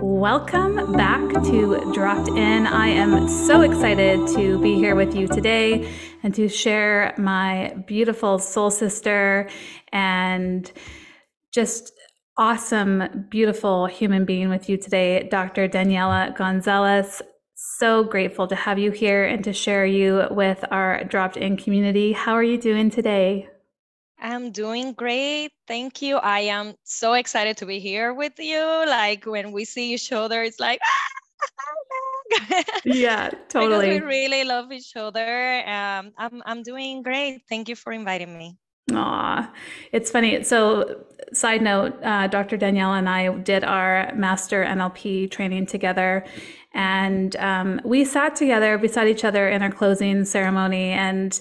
Welcome back to Dropped In. I am so excited to be here with you today and to share my beautiful soul sister and just awesome, beautiful human being with you today, Dr. Daniella Gonzalez. So grateful to have you here and to share you with our Dropped In community. How are you doing today? I'm doing great. Thank you. I am so excited to be here with you. Like when we see each other, it's like, yeah, totally. because we really love each other. Um, I'm, I'm doing great. Thank you for inviting me. Aw, it's funny. So, side note, uh, Dr. Danielle and I did our master NLP training together, and um, we sat together beside each other in our closing ceremony. And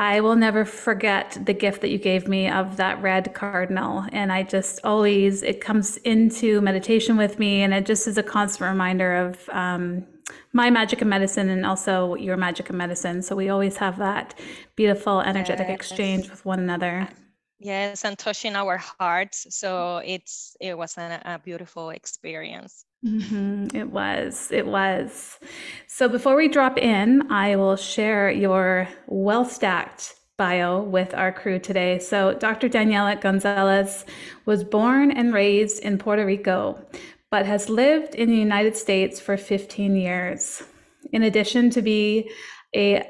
I will never forget the gift that you gave me of that red cardinal. And I just always, it comes into meditation with me, and it just is a constant reminder of um, my magic of medicine and also your magic of medicine. So we always have that beautiful energetic yes. exchange with one another. Yes, and touching our hearts. So it's it was an, a beautiful experience. Mm-hmm. It was. It was. So before we drop in, I will share your well stacked bio with our crew today. So Dr. Daniella Gonzalez was born and raised in Puerto Rico, but has lived in the United States for 15 years. In addition to be a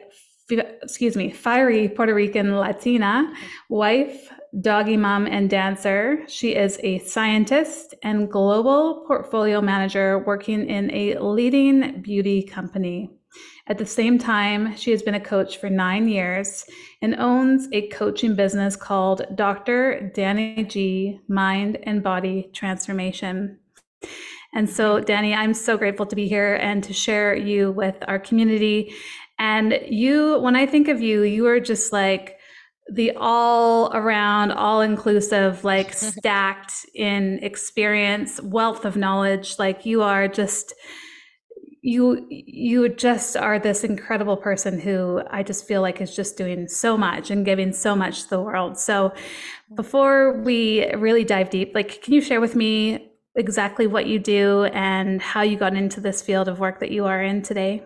excuse me, fiery Puerto Rican Latina wife, doggy mom, and dancer. She is a scientist and global portfolio manager working in a leading beauty company. At the same time, she has been a coach for nine years and owns a coaching business called Dr. Dani G Mind and Body Transformation. And so, Dani, I'm so grateful to be here and to share you with our community. And you, when I think of you, you are just like, the all around, all inclusive, like stacked in experience, wealth of knowledge. Like you are just, you you just are this incredible person who I just feel like is just doing so much and giving so much to the world. So mm-hmm. before we really dive deep, like can you share with me exactly what you do and how you got into this field of work that you are in today?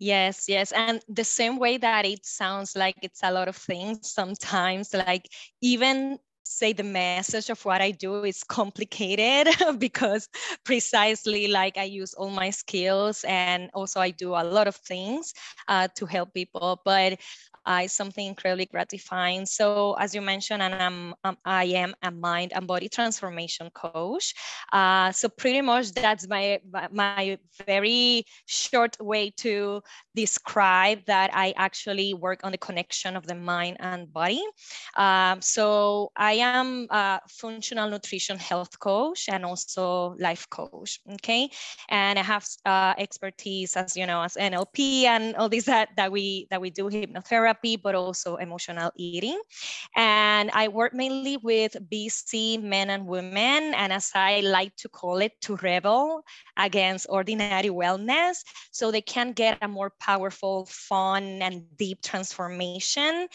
Yes, yes. And the same way that it sounds like it's a lot of things sometimes, like even say the message of what I do is complicated because precisely like I use all my skills and also I do a lot of things uh, to help people. But uh, is something incredibly gratifying. So as you mentioned, and I'm, um, I am a mind and body transformation coach. Uh, so pretty much that's my, my very short way to describe that I actually work on the connection of the mind and body. Um, so I am a functional nutrition health coach and also life coach, okay? And I have uh, expertise as, you know, as NLP and all these that, that we, that we do hypnotherapy therapy, but also emotional eating. And I work mainly with busy men and women, and as I like to call it, to rebel against ordinary wellness so they can get a more powerful, fun, and deep transformation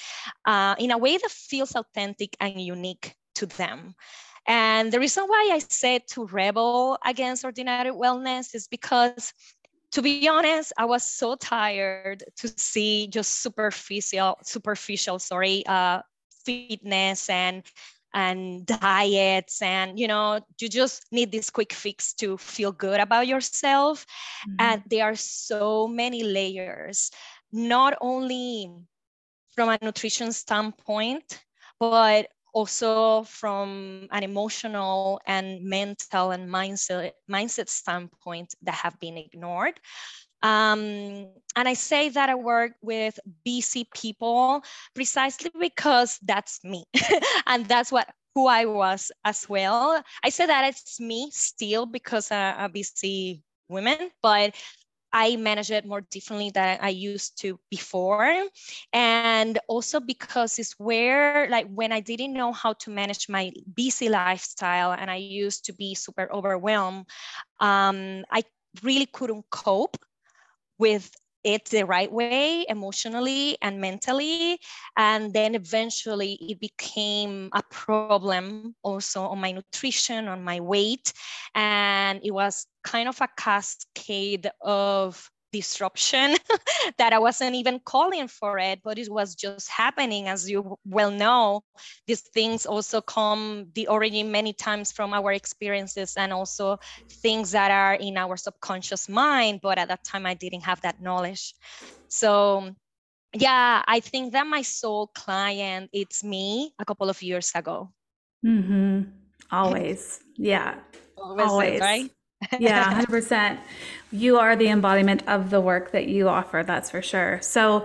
uh, in a way that feels authentic and unique to them. And the reason why I said to rebel against ordinary wellness is because to be honest, I was so tired to see just superficial, superficial, sorry, uh, fitness and and diets and you know you just need this quick fix to feel good about yourself mm-hmm. and there are so many layers not only from a nutrition standpoint but also from an emotional and mental and mindset mindset standpoint that have been ignored. Um, and I say that I work with busy people precisely because that's me, and that's what who I was as well. I say that it's me still because I'm a busy woman, but I manage it more differently than I used to before. And also because it's where, like, when I didn't know how to manage my busy lifestyle and I used to be super overwhelmed, um, I really couldn't cope with it the right way emotionally and mentally and then eventually it became a problem also on my nutrition on my weight and it was kind of a cascade of disruption that I wasn't even calling for it, but it was just happening. As you well know, these things also come the origin many times from our experiences and also things that are in our subconscious mind. But at that time, I didn't have that knowledge. So yeah, I think that my sole client, it's me a couple of years ago. Mm-hmm. Always. Yeah. Always, Always. right? Yeah, 100%. You are the embodiment of the work that you offer, that's for sure. So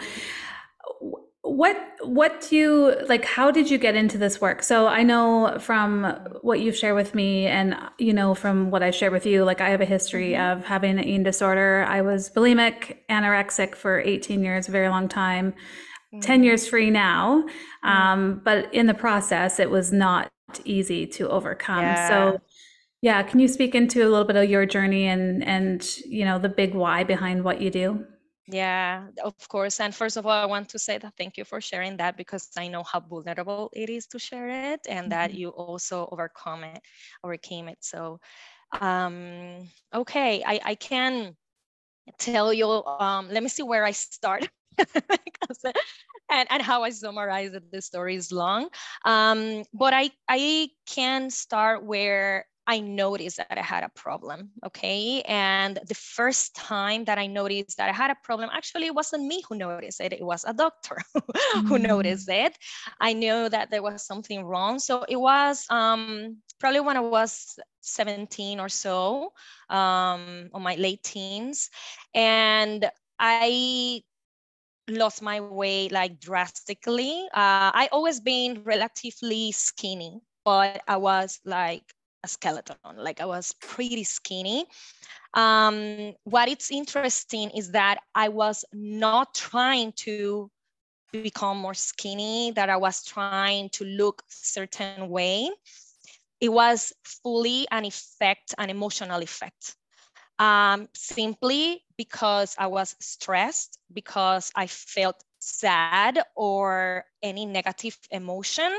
what what do you like how did you get into this work so i know from what you've shared with me and you know from what i shared with you like i have a history mm-hmm. of having an eating disorder i was bulimic anorexic for 18 years a very long time mm-hmm. 10 years free now mm-hmm. um, but in the process it was not easy to overcome yeah. so yeah, can you speak into a little bit of your journey and and you know the big why behind what you do? Yeah, of course. And first of all, I want to say that thank you for sharing that because I know how vulnerable it is to share it and mm-hmm. that you also overcome it, overcame it. So, um, okay, I, I can tell you, um, let me see where I start. and, and how I summarize it, the story is long. Um, but I, I can start where I noticed that I had a problem. Okay. And the first time that I noticed that I had a problem, actually, it wasn't me who noticed it, it was a doctor who mm. noticed it. I knew that there was something wrong. So it was um, probably when I was 17 or so, um, on my late teens. And I lost my weight like drastically. Uh, I always been relatively skinny, but I was like a skeleton, like I was pretty skinny. Um, what it's interesting is that I was not trying to become more skinny, that I was trying to look certain way. It was fully an effect, an emotional effect. Um, simply because I was stressed, because I felt sad or any negative emotion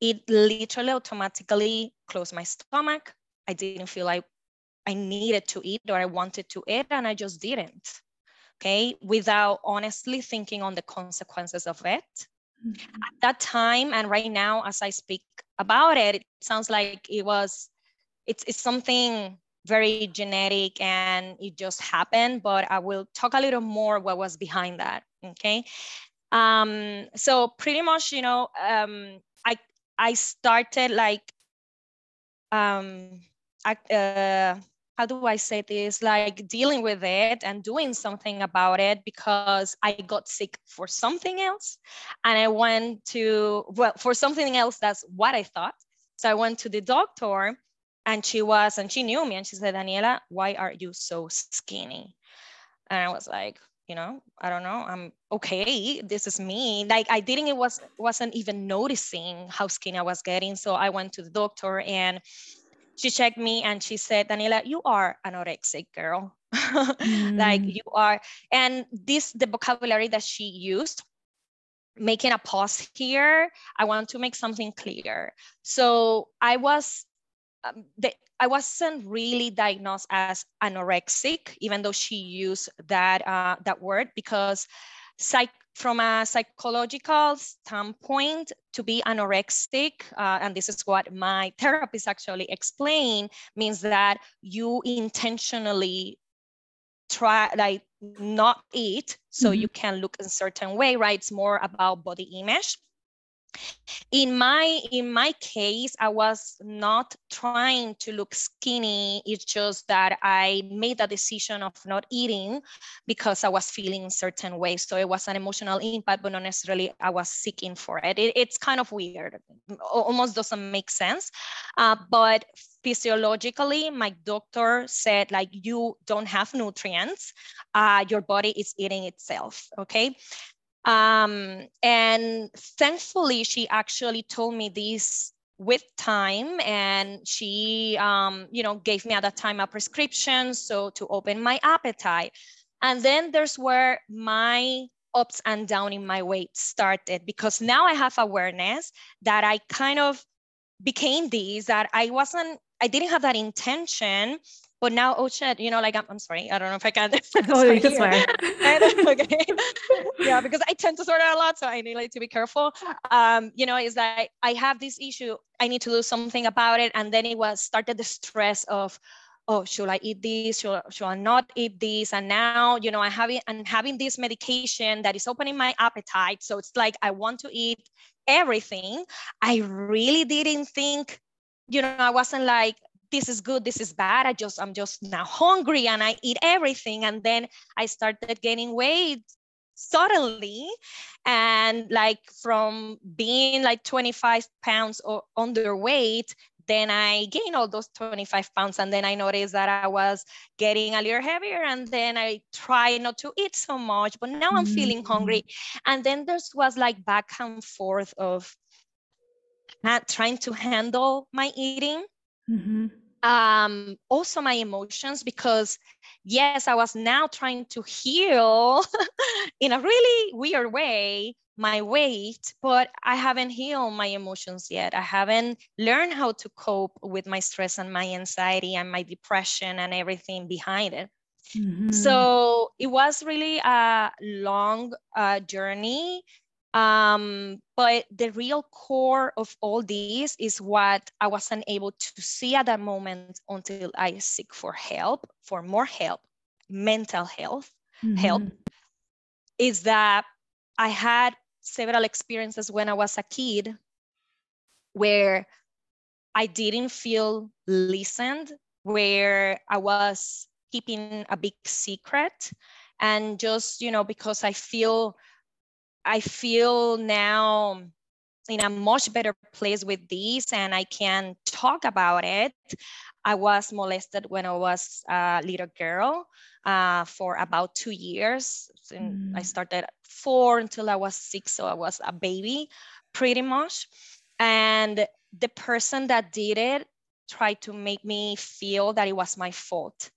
it literally automatically closed my stomach. I didn't feel like I needed to eat or I wanted to eat, and I just didn't. Okay, without honestly thinking on the consequences of it. Mm-hmm. At that time, and right now, as I speak about it, it sounds like it was, it's, it's something very genetic and it just happened, but I will talk a little more what was behind that. Okay. Um, so pretty much, you know, um, I started like, um, I, uh, how do I say this? Like dealing with it and doing something about it because I got sick for something else. And I went to, well, for something else, that's what I thought. So I went to the doctor and she was, and she knew me and she said, Daniella, why are you so skinny? And I was like, you know i don't know i'm okay this is me. Like i didn't it was wasn't even noticing how skinny i was getting so i went to the doctor and she checked me and she said daniella you are anorexic girl. Mm. like you are and this the vocabulary that she used making a pause here i want to make something clear. So i was um, the, I wasn't really diagnosed as anorexic, even though she used that uh, that word, because psych from a psychological standpoint, to be anorexic, uh, and this is what my therapist actually explained, means that you intentionally try like not eat so mm-hmm. you can look a certain way, right? It's more about body image in my in my case i was not trying to look skinny. It's just that i made a decision of not eating because i was feeling certain ways so it was an emotional impact but not necessarily i was seeking for it, it it's kind of weird. Almost doesn't make sense. Uh, but physiologically my doctor said like you don't have nutrients. Uh, your body is eating itself. Okay um, and thankfully, she actually told me this with time and she um, you know gave me at that time a prescription so to open my appetite. And then there's where my ups and down in my weight started because now i have awareness that i kind of became these that i wasn't I didn't have that intention, but now, oh shit, you know, like I'm, I'm sorry, I don't know if I can. oh, you can swear. okay. yeah, because I tend to swear a lot, so I need like to be careful. Um, you know, is that I have this issue, I need to do something about it, and then it was started the stress of, oh, should I eat this? Should, should I not eat this? And now, you know, I have it, and having this medication that is opening my appetite. So it's like I want to eat everything. I really didn't think, you know, I wasn't like, this is good, this is bad. I just, I'm just now hungry and I eat everything. And then I started gaining weight suddenly and like from being like 25 pounds or underweight then I gained all those 25 pounds. And then I noticed that I was getting a little heavier. And then I tried not to eat so much, but now I'm mm-hmm. feeling hungry. And then there was like back and forth of trying to handle my eating. Mm-hmm. Um, also my emotions, because yes, I was now trying to heal in a really weird way my weight, but I haven't healed my emotions yet. I haven't learned how to cope with my stress and my anxiety and my depression and everything behind it. Mm-hmm. So it was really a long uh, journey. Um, but the real core of all this is what I wasn't able to see at that moment until I seek for help, for more help, mental health mm-hmm. help, is that I had several experiences when I was a kid where I didn't feel listened, where I was keeping a big secret. And just, you know, because I feel, I feel now in a much better place with this and I can talk about it. I was molested when I was a little girl uh, for about two years. Mm. I started four until I was six, so I was a baby pretty much. And the person that did it tried to make me feel that it was my fault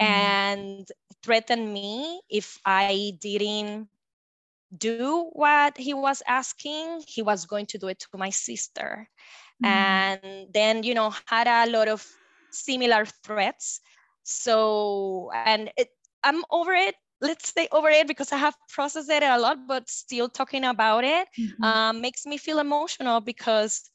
mm. and threatened me if I didn't do what he was asking, he was going to do it to my sister. Mm. And then, you know, had a lot of similar threats. So, and it, I'm over it. Let's stay over it because I have processed it a lot, but still talking about it mm-hmm. um, makes me feel emotional because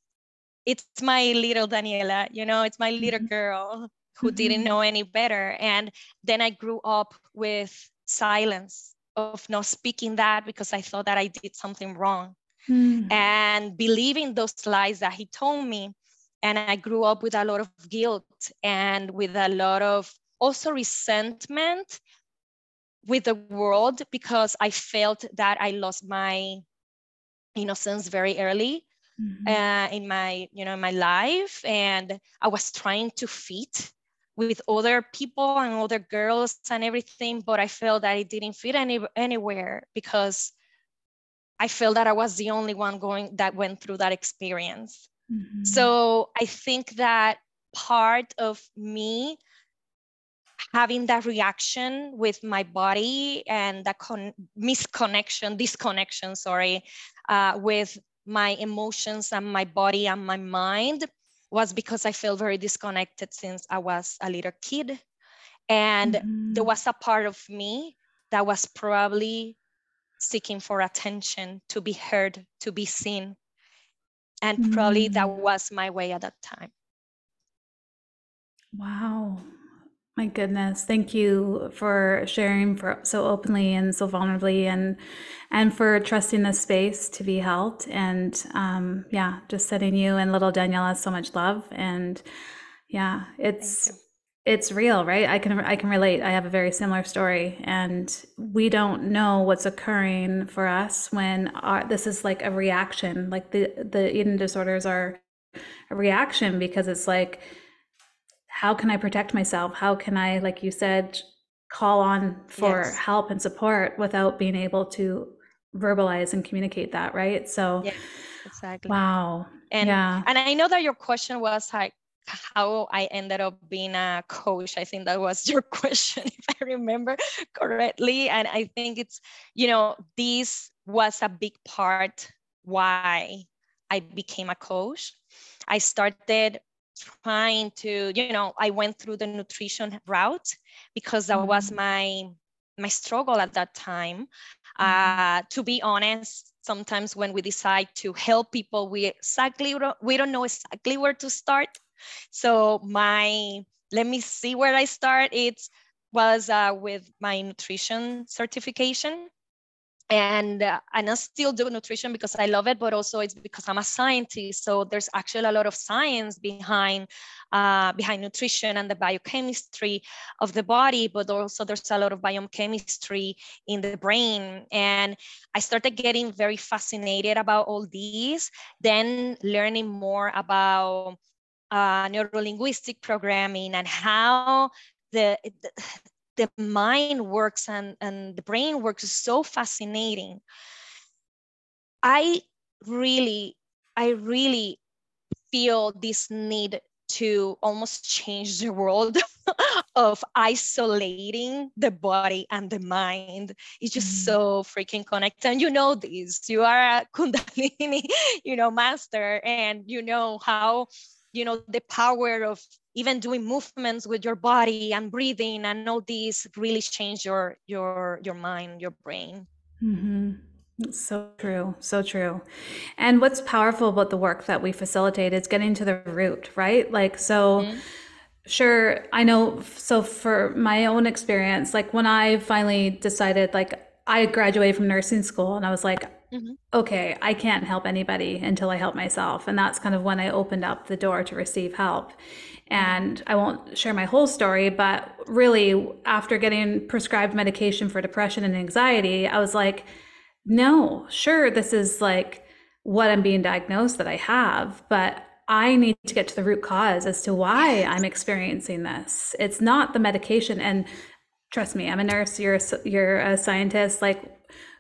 it's my little Daniella, you know, it's my little mm-hmm. girl who mm-hmm. didn't know any better. And then I grew up with silence of not speaking that because I thought that I did something wrong. Mm. And believing those lies that he told me. And I grew up with a lot of guilt and with a lot of also resentment with the world because I felt that I lost my innocence very early mm-hmm. uh, in my you know my life, and I was trying to fit with other people and other girls and everything, but I felt that it didn't fit any anywhere because I felt that I was the only one going that went through that experience. Mm-hmm. So I think that part of me having that reaction with my body and that con- misconnection, disconnection, sorry, uh, with my emotions and my body and my mind was because I felt very disconnected since I was a little kid. And mm-hmm. there was a part of me that was probably seeking for attention, to be heard, to be seen. And mm-hmm. probably that mm. was my way at that time. Wow. My goodness, thank you for sharing for so openly and so vulnerably, and and for trusting this space to be held. And um, yeah, just sending you and little Daniella so much love. And yeah, it's it's real, right? I can I can relate. I have a very similar story, and we don't know what's occurring for us when our, this is like a reaction. Like the the eating disorders are a reaction because it's like how can I protect myself? How can I, like you said, call on for yes. help and support without being able to verbalize and communicate that, right? So, yeah, exactly. Wow. And yeah. and I know that your question was like how I ended up being a coach. I think that was your question, if I remember correctly. And I think it's, you know, this was a big part why I became a coach. I started trying to, you know, I went through the nutrition route because that mm-hmm. was my my struggle at that time. Mm-hmm. Uh, to be honest, sometimes when we decide to help people, we exactly we don't know exactly where to start. So my let me see where I start. It was uh, with my nutrition certification and uh, and I still do nutrition because I love it, but also it's because I'm a scientist. So there's actually a lot of science behind uh, behind nutrition and the biochemistry of the body, but also there's a lot of biochemistry in the brain. And I started getting very fascinated about all these, then learning more about uh, neurolinguistic programming and how the, the the mind works and, and the brain works is so fascinating. I really, I really feel this need to almost change the world of isolating the body and the mind. It's just mm. so freaking connected. And you know this. You are a Kundalini, you know, master, and you know how, you know, the power of even doing movements with your body and breathing and all these really change your your your mind your brain mm-hmm. so true so true and what's powerful about the work that we facilitate is getting to the root right like so mm-hmm. sure i know so for my own experience like when i finally decided like i graduated from nursing school and i was like Mm-hmm. okay, I can't help anybody until I help myself. And that's kind of when I opened up the door to receive help. And I won't share my whole story, but really, after getting prescribed medication for depression and anxiety, I was like, no, sure, this is like what I'm being diagnosed that I have, but I need to get to the root cause as to why I'm experiencing this. It's not the medication. And trust me, I'm a nurse, you're a, you're a scientist. Like,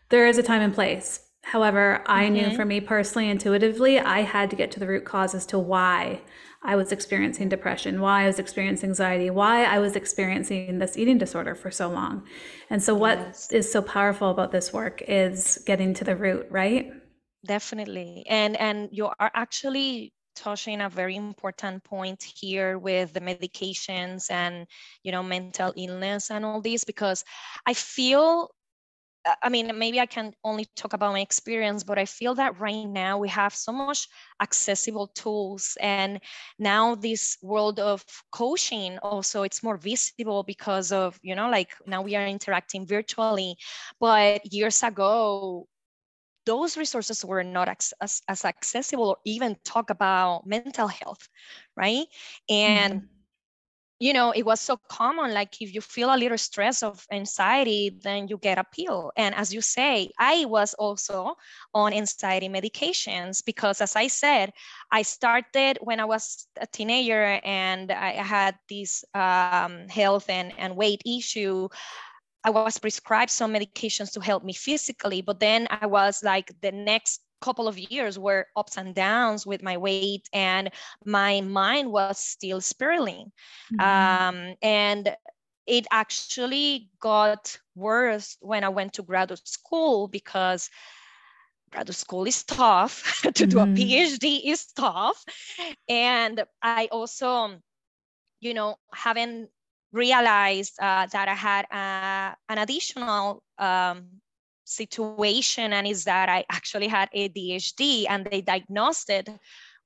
there is a time and place. However, I mm-hmm. knew for me personally, intuitively, I had to get to the root cause as to why I was experiencing depression, why I was experiencing anxiety, why I was experiencing this eating disorder for so long. And so, what yes. is so powerful about this work is getting to the root, right? Definitely. And and you are actually touching a very important point here with the medications and you know mental illness and all this because I feel I mean, maybe I can only talk about my experience, but I feel that right now we have so much accessible tools. And now this world of coaching also it's more visible because of, you know, like now we are interacting virtually. But years ago, those resources were not as, as, as accessible or even talk about mental health, right? And mm-hmm you know it was so common like if you feel a little stress of anxiety then you get a pill. And as you say i was also on anxiety medications because as i said i started when i was a teenager and i had this um, health and, and weight issue. I was prescribed some medications to help me physically, but then I was like the next couple of years were ups and downs with my weight and my mind was still spiraling mm-hmm. um, and it actually got worse when i went to graduate school because graduate school is tough to mm-hmm. do a mm-hmm. phd is tough and i also you know haven't realized uh, that i had uh, an additional um, situation and is that I actually had ADHD and they diagnosed it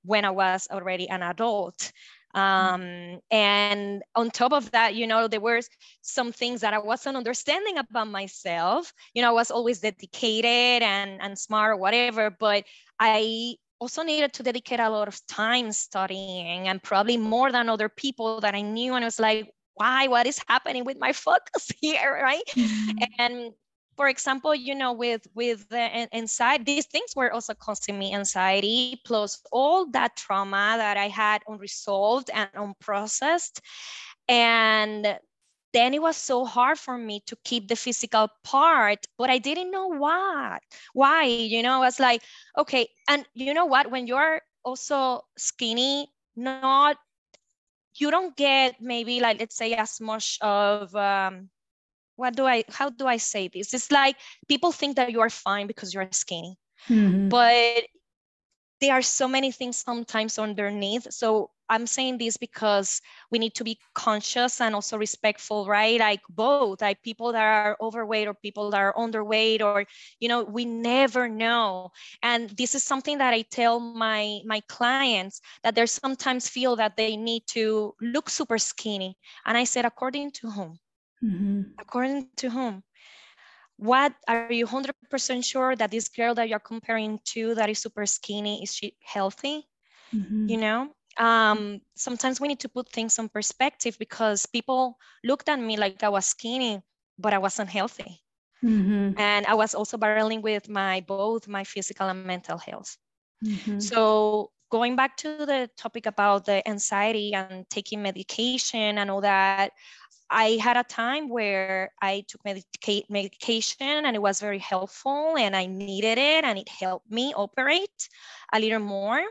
when I was already an adult. Um, and on top of that, you know, there were some things that I wasn't understanding about myself. You know, I was always dedicated and, and smart or whatever, but I also needed to dedicate a lot of time studying and probably more than other people that I knew. And it was like, why? What is happening with my focus here? Right. Mm-hmm. And for example, you know, with with the inside, these things were also causing me anxiety, plus all that trauma that I had unresolved and unprocessed. And then it was so hard for me to keep the physical part, but I didn't know what. Why? You know, I was like, okay, and you know what? When you're also skinny, not you don't get maybe like let's say as much of um, what do I, how do I say this? It's like people think that you are fine because you're skinny, mm-hmm. but there are so many things sometimes underneath. So I'm saying this because we need to be conscious and also respectful, right? Like both, like people that are overweight or people that are underweight, or you know, we never know. And this is something that I tell my my clients that they sometimes feel that they need to look super skinny. And I said, according to whom? Mm-hmm. According to whom? What are you 100% sure that this girl that you're comparing to that is super skinny is she healthy? Mm-hmm. You know, um, sometimes we need to put things in perspective because people looked at me like I was skinny, but I wasn't healthy. Mm-hmm. And I was also battling with my both my physical and mental health. Mm-hmm. So going back to the topic about the anxiety and taking medication and all that, I had a time where I took medica- medication and it was very helpful and I needed it and it helped me operate a little more.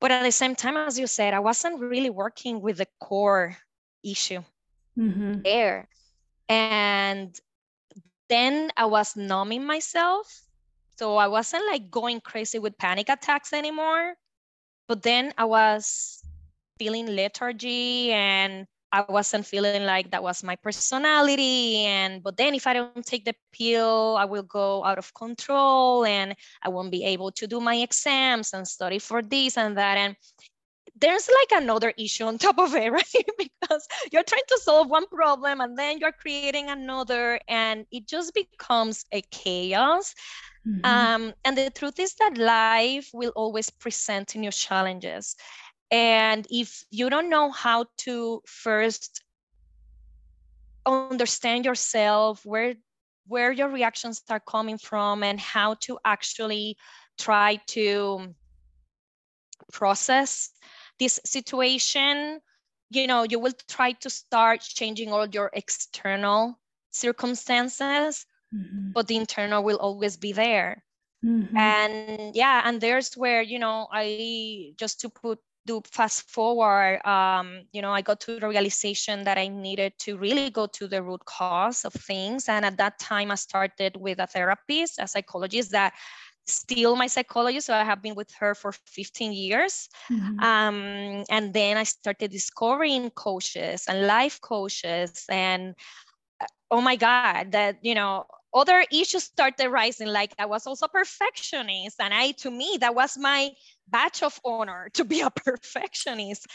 But at the same time, as you said, I wasn't really working with the core issue mm-hmm. there. And then I was numbing myself. So I wasn't like going crazy with panic attacks anymore. But then I was feeling lethargy and I wasn't feeling like that was my personality. And but then if I don't take the pill, I will go out of control and I won't be able to do my exams and study for this and that. And there's like another issue on top of it, right? because you're trying to solve one problem and then you're creating another, and it just becomes a chaos. Mm-hmm. Um, and the truth is that life will always present new challenges. And if you don't know how to first understand yourself, where where your reactions are coming from and how to actually try to process this situation you know you will try to start changing all your external circumstances mm-hmm. but the internal will always be there mm-hmm. and yeah and there's where you know i just to put do fast forward, um, you know, I got to the realization that I needed to really go to the root cause of things. And at that time, I started with a therapist, a psychologist that still my psychologist. So I have been with her for 15 years. Mm-hmm. Um, and then I started discovering coaches and life coaches. And uh, oh my God, that, you know, other issues started rising. Like I was also perfectionist. And I, to me, that was my badge of honor to be a perfectionist.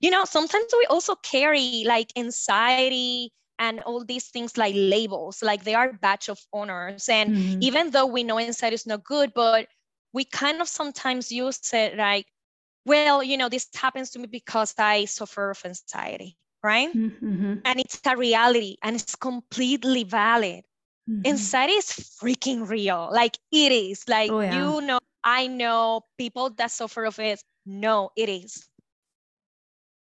You know, sometimes we also carry like anxiety and all these things like labels, like they are badge of honors. And mm-hmm. even though we know anxiety is not good, but we kind of sometimes use it like, well, you know, this happens to me because I suffer of anxiety, right? Mm-hmm. And it's a reality and it's completely valid. Mm-hmm. Anxiety is freaking real. Like it is. Like oh, yeah. you know I know people that suffer of it No, it is.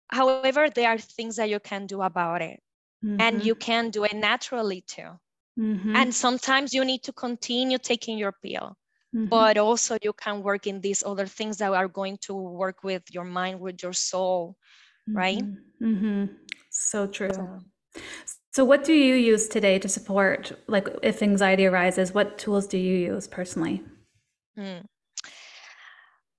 However, there are things that you can do about it. Mm-hmm. And you can do it naturally too. Mm-hmm. And sometimes you need to continue taking your pill. Mm-hmm. But also you can work in these other things that are going to work with your mind, with your soul, right? Mm-hmm. Mm-hmm. So true. So, so what do you use today to support like if anxiety arises, what tools do you use personally? Mm.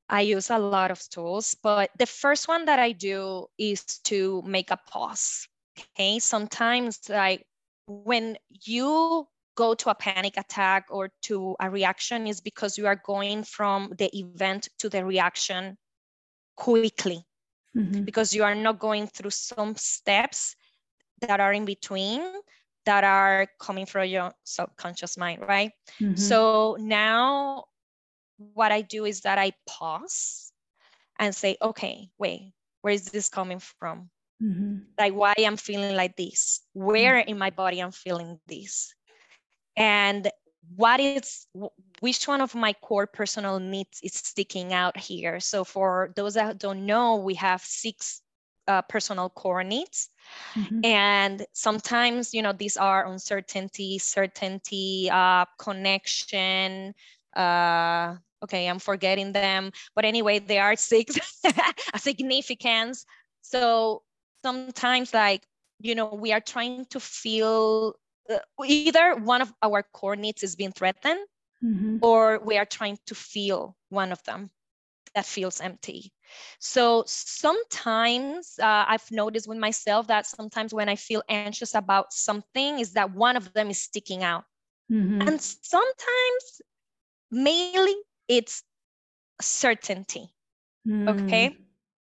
I use a lot of tools, but the first one that I do is to make a pause. Okay. Sometimes, like when you go to a panic attack or to a reaction, is because you are going from the event to the reaction quickly, mm-hmm. because you are not going through some steps that are in between that are coming from your subconscious mind, right? Mm-hmm. So now what I do is that I pause and say, okay, wait, where is this coming from? Mm-hmm. Like why I'm feeling like this? Where mm-hmm. in my body I'm feeling this? And what is which one of my core personal needs is sticking out here? So for those that don't know, we have six uh, personal core needs. Mm-hmm. And sometimes, you know, these are uncertainty, certainty, uh, connection, uh, okay, I'm forgetting them. But anyway, they are six, significance. So sometimes like, you know, we are trying to feel uh, either one of our core needs is being threatened mm-hmm. or we are trying to feel one of them that feels empty. So sometimes uh, I've noticed with myself that sometimes when I feel anxious about something, is that one of them is sticking out. Mm-hmm. And sometimes mainly it's certainty. Mm. Okay.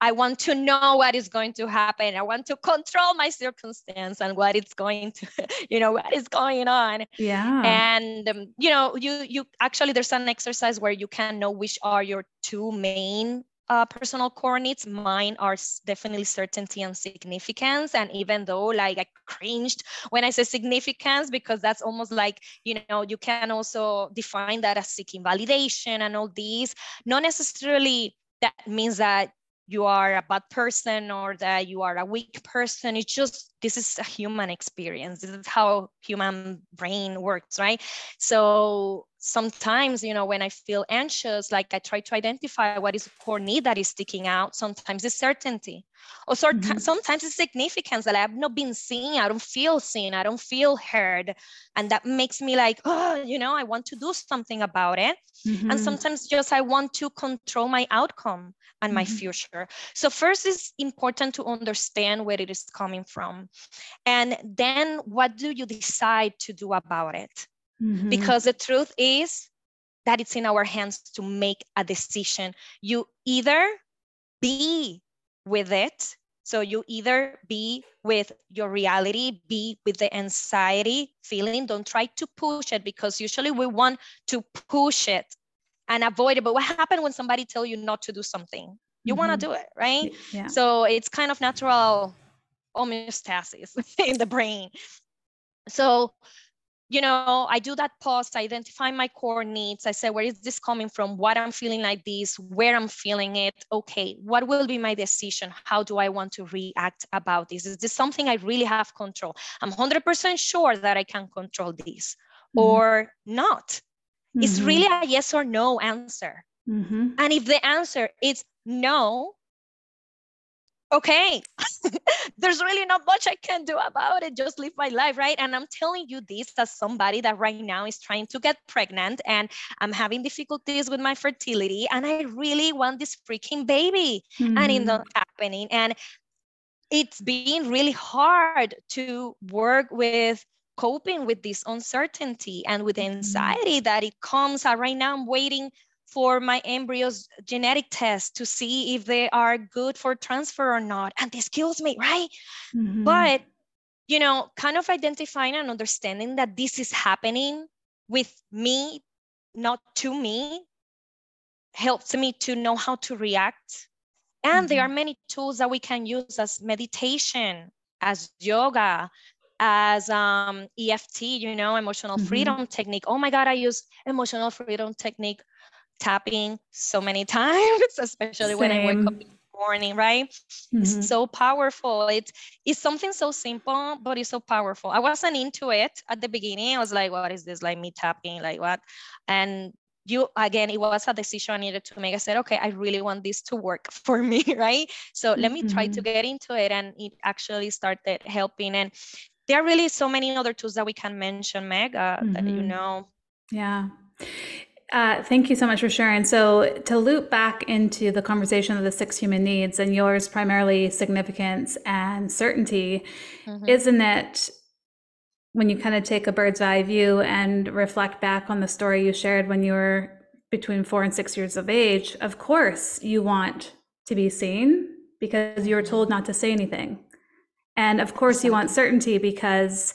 I want to know what is going to happen. I want to control my circumstance and what it's going to, you know, what is going on. Yeah. And um, you know, you you actually there's an exercise where you can know which are your two main uh, personal core needs. Mine are definitely certainty and significance. And even though like I cringed when I say significance, because that's almost like, you know, you can also define that as seeking validation and all these, not necessarily that means that you are a bad person or that you are a weak person. It's just this is a human experience. This is how human brain works, right? So sometimes, you know, when I feel anxious, like I try to identify what is core need that is sticking out. Sometimes it's certainty. Or so, mm-hmm. sometimes it's significance that I have not been seen. I don't feel seen. I don't feel heard. And that makes me like, oh, you know, I want to do something about it. Mm-hmm. And sometimes just I want to control my outcome and my mm-hmm. future. So first it's important to understand where it is coming from. And then what do you decide to do about it? Mm-hmm. Because the truth is that it's in our hands to make a decision. You either be with it. So you either be with your reality, be with the anxiety feeling. Don't try to push it because usually we want to push it and avoid it. But what happened when somebody tell you not to do something? You mm-hmm. want to do it, right? Yeah. So it's kind of natural homeostasis in the brain. So, you know, I do that pause, I identify my core needs. I say, where is this coming from? What I'm feeling like this, where I'm feeling it. Okay, what will be my decision? How do I want to react about this? Is this something I really have control? I'm 100% sure that I can control this mm-hmm. or not. Mm-hmm. It's really a yes or no answer. Mm-hmm. And if the answer is no, okay, there's really not much I can do about it. Just live my life, right? And I'm telling you this as somebody that right now is trying to get pregnant and I'm having difficulties with my fertility and I really want this freaking baby mm-hmm. and it's not happening. And it's been really hard to work with coping with this uncertainty and with mm-hmm. anxiety that it comes. Uh, right now, I'm waiting for my embryos genetic test to see if they are good for transfer or not. And this kills me, right? Mm-hmm. But, you know, kind of identifying and understanding that this is happening with me, not to me, helps me to know how to react. And mm-hmm. there are many tools that we can use as meditation, as yoga, as um, EFT, you know, emotional mm-hmm. freedom technique. Oh my God, I use emotional freedom technique tapping so many times, especially Same. when I wake up in the morning, right? Mm-hmm. It's so powerful. It's it's something so simple, but it's so powerful. I wasn't into it at the beginning. I was like, what is this? Like me tapping, like what? And you again, it was a decision I needed to make. I said, okay, I really want this to work for me, right? So let me try to mm-hmm. get into it. And it actually started helping. And there are really so many other tools that we can mention, Meg, uh, mm-hmm. that you mm-hmm. know. Yeah. Uh, thank you so much for sharing. So, to loop back into the conversation of the six human needs and yours primarily significance and certainty, mm-hmm. isn't it when you kind of take a bird's eye view and reflect back on the story you shared when you were between four and six years of age? Of course, you want to be seen because you were told not to say anything. And of course, you want certainty because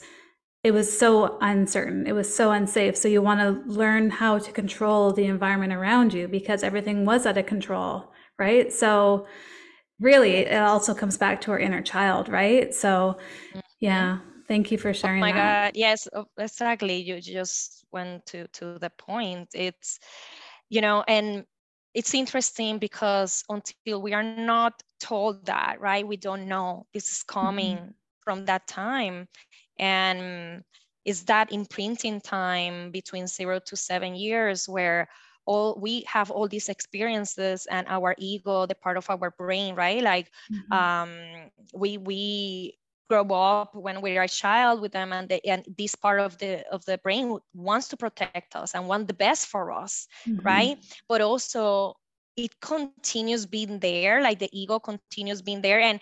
it was so uncertain. It was so unsafe. So you want to learn how to control the environment around you because everything was out of control, right? So really, it also comes back to our inner child, right? So mm-hmm. yeah, thank you for sharing. Oh my that. God, yes, oh, exactly. You just went to to the point. It's you know, and it's interesting because until we are not told that, right? We don't know this is coming. Mm-hmm from that time and is that imprinting time between zero to seven years where all we have all these experiences and our ego the part of our brain right like mm-hmm. um, we we grow up when we're a child with them and, and this part of the of the brain wants to protect us and want the best for us mm-hmm. right but also it continues being there, like the ego continues being there. And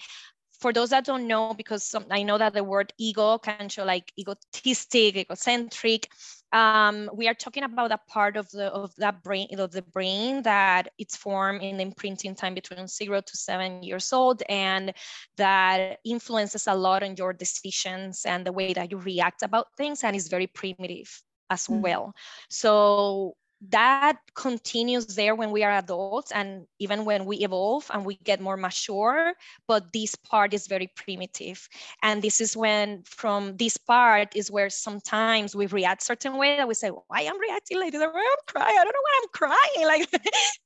for those that don't know, because some, I know that the word ego can show like egotistic, egocentric. Um, we are talking about a part of the of that brain of the brain that it's formed in the imprinting time between zero to seven years old, and that influences a lot on your decisions and the way that you react about things, and is very primitive as mm-hmm. well. So that continues there when we are adults and even when we evolve and we get more mature but this part is very primitive. And this is when from this part is where sometimes we react certain way that we say why i'm reacting like this? I'm crying? I don't know why i'm crying like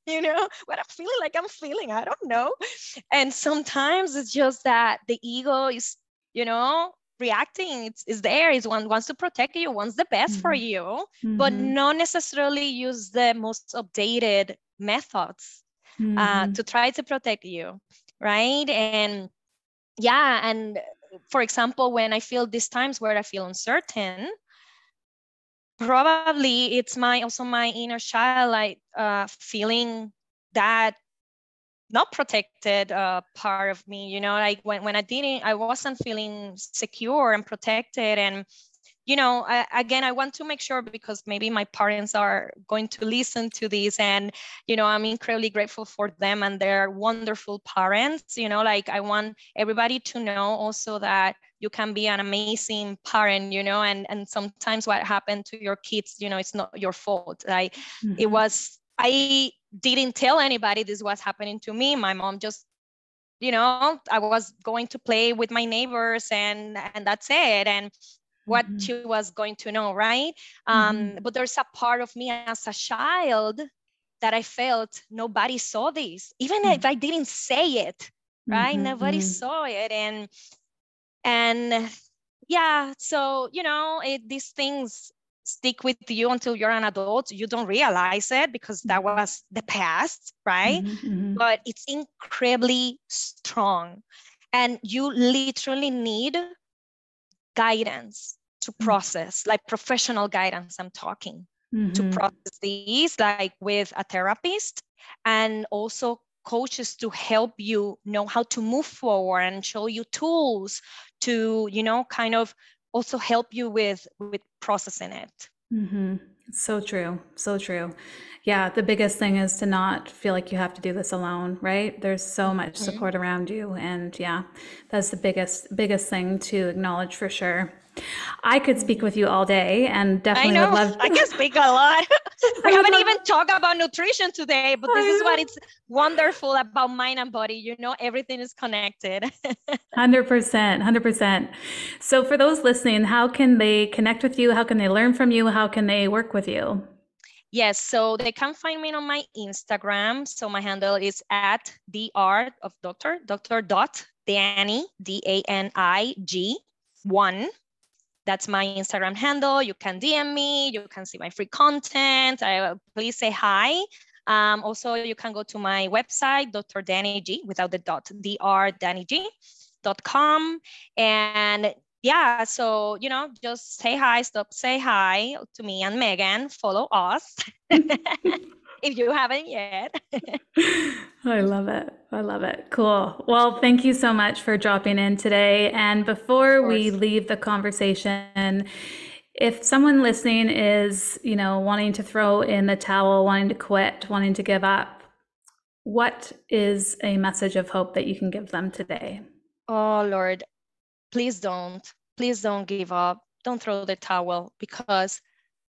you know what i'm feeling like i'm feeling i don't know. And sometimes it's just that the ego is you know reacting it's, it's there it's one wants to protect you wants the best mm-hmm. for you mm-hmm. but not necessarily use the most updated methods uh, mm-hmm. uh, to try to protect you right and yeah and for example when i feel these times where i feel uncertain probably it's my also my inner child like uh, feeling that not protected uh, part of me you know like when, when i didn't i wasn't feeling secure and protected and you know I, again i want to make sure because maybe my parents are going to listen to this and you know i'm incredibly grateful for them and they're wonderful parents you know like i want everybody to know also that you can be an amazing parent you know and and sometimes what happened to your kids you know it's not your fault like mm-hmm. it was i didn't tell anybody this was happening to me. My mom just, you know, I was going to play with my neighbors and and that's it. And what mm-hmm. she was going to know, right? Um, mm-hmm. But there's a part of me as a child that I felt nobody saw this, even mm-hmm. if I didn't say it, right? Mm-hmm, nobody mm-hmm. saw it, and and yeah, so you know, it, these things stick with you until you're an adult. You don't realize it because that mm-hmm. was the past, right? Mm-hmm, mm-hmm. But it's incredibly strong. And you literally need guidance to mm-hmm. process, like professional guidance, I'm talking mm-hmm. to process these, like with a therapist and also coaches to help you know how to move forward and show you tools to you know kind of also help you with with processing it. Mm-hmm. so true. So true. Yeah the biggest thing is to not feel like you have to do this alone right? There's so much mm-hmm. support around you and yeah that's the biggest biggest thing to acknowledge for sure I could speak with you all day and definitely I know. would love I can speak a lot. we haven't even talked about nutrition today, but this is what it's wonderful about mind and body. You know, everything is connected. 100%. 100%. So, for those listening, how can they connect with you? How can they learn from you? How can they work with you? Yes, so they can find me on my Instagram. So my handle is at art of doctor, doctor dot Dani, D A N I G one that's my Instagram handle. You can DM me. You can see my free content. I, please say hi. Um, also, you can go to my website, Dr. Dani G, without the dot, drdanig.com. And yeah, so, you know, just say hi, stop, say hi to me and Megan. Follow us. if you haven't yet. I love it. I love it. Cool. Well, thank you so much for dropping in today. And before we leave the conversation, if someone listening is, you know, wanting to throw in the towel, wanting to quit, wanting to give up, what is a message of hope that you can give them today? Oh, Lord, please don't. Please don't give up. Don't throw the towel because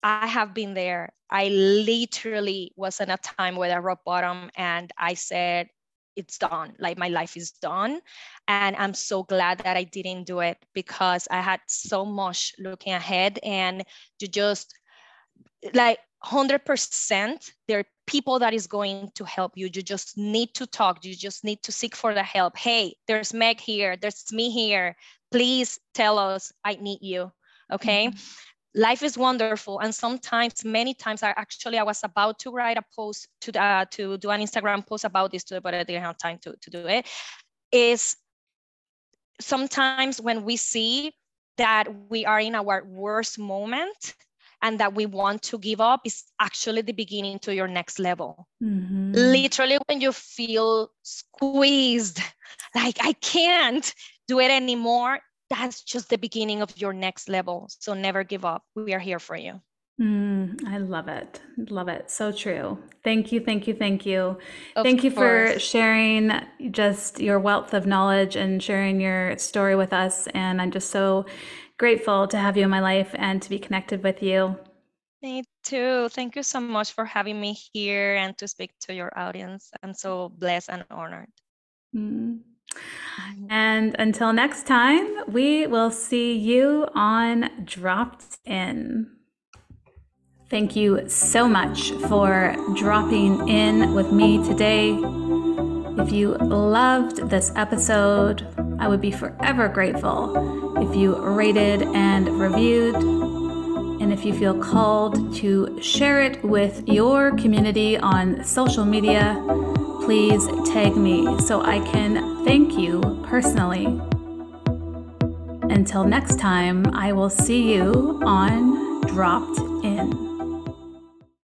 I have been there. I literally was in a time where I rock bottom and I said, it's done. Like my life is done. And I'm so glad that I didn't do it because I had so much looking ahead and you just like 100% there are people that is going to help you. You just need to talk. You just need to seek for the help. Hey there's meg here. There's me here. Please tell us i need you. Okay? Mm-hmm life is wonderful and sometimes many times i actually i was about to write a post to uh, to do an instagram post about this but i didn't have time to, to do it is sometimes when we see that we are in our worst moment and that we want to give up is actually the beginning to your next level. Mhm. Literally, when you feel squeezed, like I can't do it anymore, that's just the beginning of your next level. So never give up. We are here for you. Mm, I love it. Love it. So true. Thank you. Thank you. Thank you. Of Thank you for sharing just your wealth of knowledge and sharing your story with us. And I'm just so grateful to have you in my life and to be connected with you. Me too. Thank you so much for having me here and to speak to your audience. I'm so blessed and honored. Mm. Mm-hmm. And until next time, we will see you on Dropped In. Thank you so much for dropping in with me today. If you loved this episode, I would be forever grateful if you rated and reviewed. And if you feel called to share it with your community on social media, please tag me so I can thank you personally. Until next time, I will see you on Dropped In.